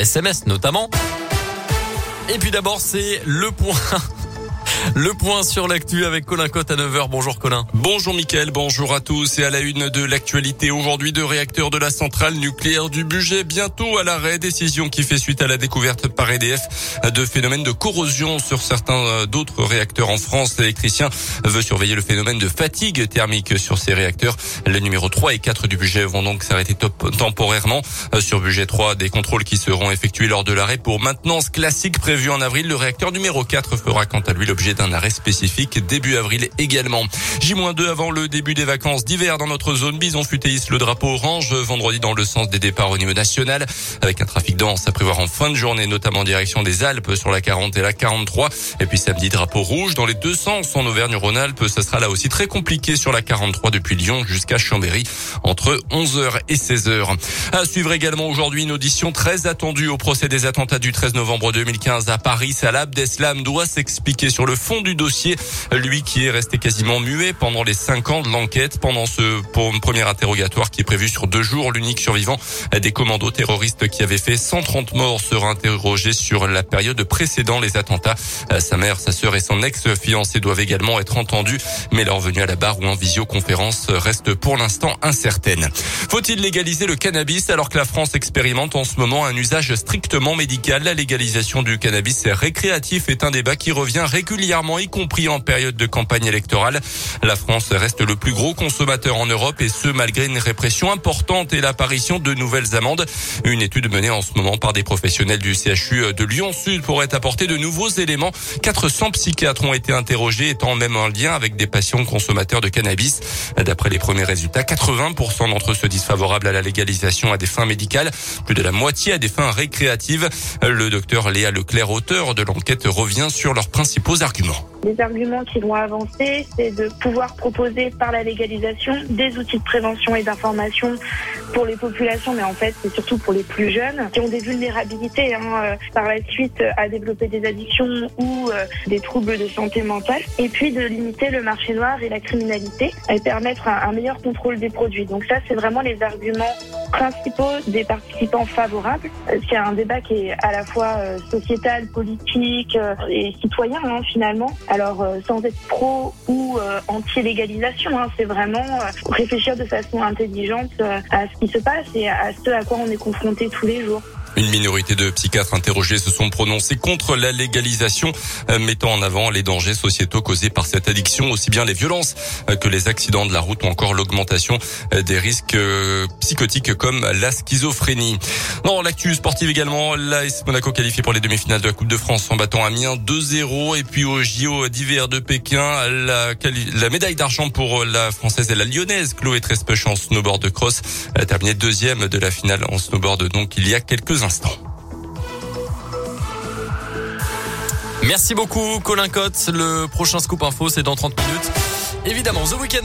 SMS notamment. Et puis d'abord, c'est le point le point sur l'actu avec Colin Cotte à 9h. Bonjour Colin. Bonjour Mickaël, bonjour à tous. Et à la une de l'actualité aujourd'hui, de réacteurs de la centrale nucléaire du budget bientôt à l'arrêt. Décision qui fait suite à la découverte par EDF de phénomènes de corrosion sur certains euh, d'autres réacteurs en France. L'électricien veut surveiller le phénomène de fatigue thermique sur ces réacteurs. Les numéros 3 et 4 du budget vont donc s'arrêter temporairement. Euh, sur budget 3, des contrôles qui seront effectués lors de l'arrêt pour maintenance classique prévue en avril. Le réacteur numéro 4 fera quant à lui l'objet d'un arrêt spécifique début avril également. J-2 avant le début des vacances d'hiver dans notre zone. Bison futéis le drapeau orange vendredi dans le sens des départs au niveau national avec un trafic dense à prévoir en fin de journée, notamment en direction des Alpes sur la 40 et la 43. Et puis samedi, drapeau rouge dans les deux sens en Auvergne-Rhône-Alpes. Ce sera là aussi très compliqué sur la 43 depuis Lyon jusqu'à Chambéry entre 11h et 16h. À suivre également aujourd'hui une audition très attendue au procès des attentats du 13 novembre 2015 à Paris. Salah Abdeslam doit s'expliquer sur le fond du dossier. Lui qui est resté quasiment muet pendant les cinq ans de l'enquête, pendant ce premier interrogatoire qui est prévu sur deux jours, l'unique survivant des commandos terroristes qui avaient fait 130 morts sera interrogé sur la période précédant les attentats. Sa mère, sa sœur et son ex-fiancé doivent également être entendus, mais leur venue à la barre ou en visioconférence reste pour l'instant incertaine. Faut-il légaliser le cannabis alors que la France expérimente en ce moment un usage strictement médical? La légalisation du cannabis récréatif est un débat qui revient régulièrement y compris en période de campagne électorale. La France reste le plus gros consommateur en Europe et ce malgré une répression importante et l'apparition de nouvelles amendes. Une étude menée en ce moment par des professionnels du CHU de Lyon Sud pourrait apporter de nouveaux éléments. 400 psychiatres ont été interrogés étant même en lien avec des patients consommateurs de cannabis. D'après les premiers résultats, 80% d'entre eux se disent favorables à la légalisation à des fins médicales, plus de la moitié à des fins récréatives. Le docteur Léa Leclerc, auteur de l'enquête, revient sur leurs principaux arguments. Les arguments qui vont avancer, c'est de pouvoir proposer par la légalisation des outils de prévention et d'information pour les populations, mais en fait c'est surtout pour les plus jeunes qui ont des vulnérabilités hein, euh, par la suite à développer des addictions ou euh, des troubles de santé mentale, et puis de limiter le marché noir et la criminalité et permettre un, un meilleur contrôle des produits. Donc ça c'est vraiment les arguments principaux des participants favorables. Euh, c'est un débat qui est à la fois sociétal, politique et citoyen hein, finalement. Alors sans être pro ou anti-légalisation, hein, c'est vraiment réfléchir de façon intelligente à ce qui se passe et à ce à quoi on est confronté tous les jours. Une minorité de psychiatres interrogés se sont prononcés contre la légalisation, euh, mettant en avant les dangers sociétaux causés par cette addiction, aussi bien les violences euh, que les accidents de la route ou encore l'augmentation euh, des risques psychotiques comme la schizophrénie. Dans l'actu sportive également, l'AS Monaco qualifié pour les demi-finales de la Coupe de France en battant Amiens 2-0 et puis au JO d'hiver de Pékin, la, la médaille d'argent pour la française et la lyonnaise Chloé Trespech en snowboard de cross a terminé deuxième de la finale en snowboard donc il y a Merci beaucoup Colin Cotte. Le prochain scoop info c'est dans 30 minutes. Évidemment, The Weekend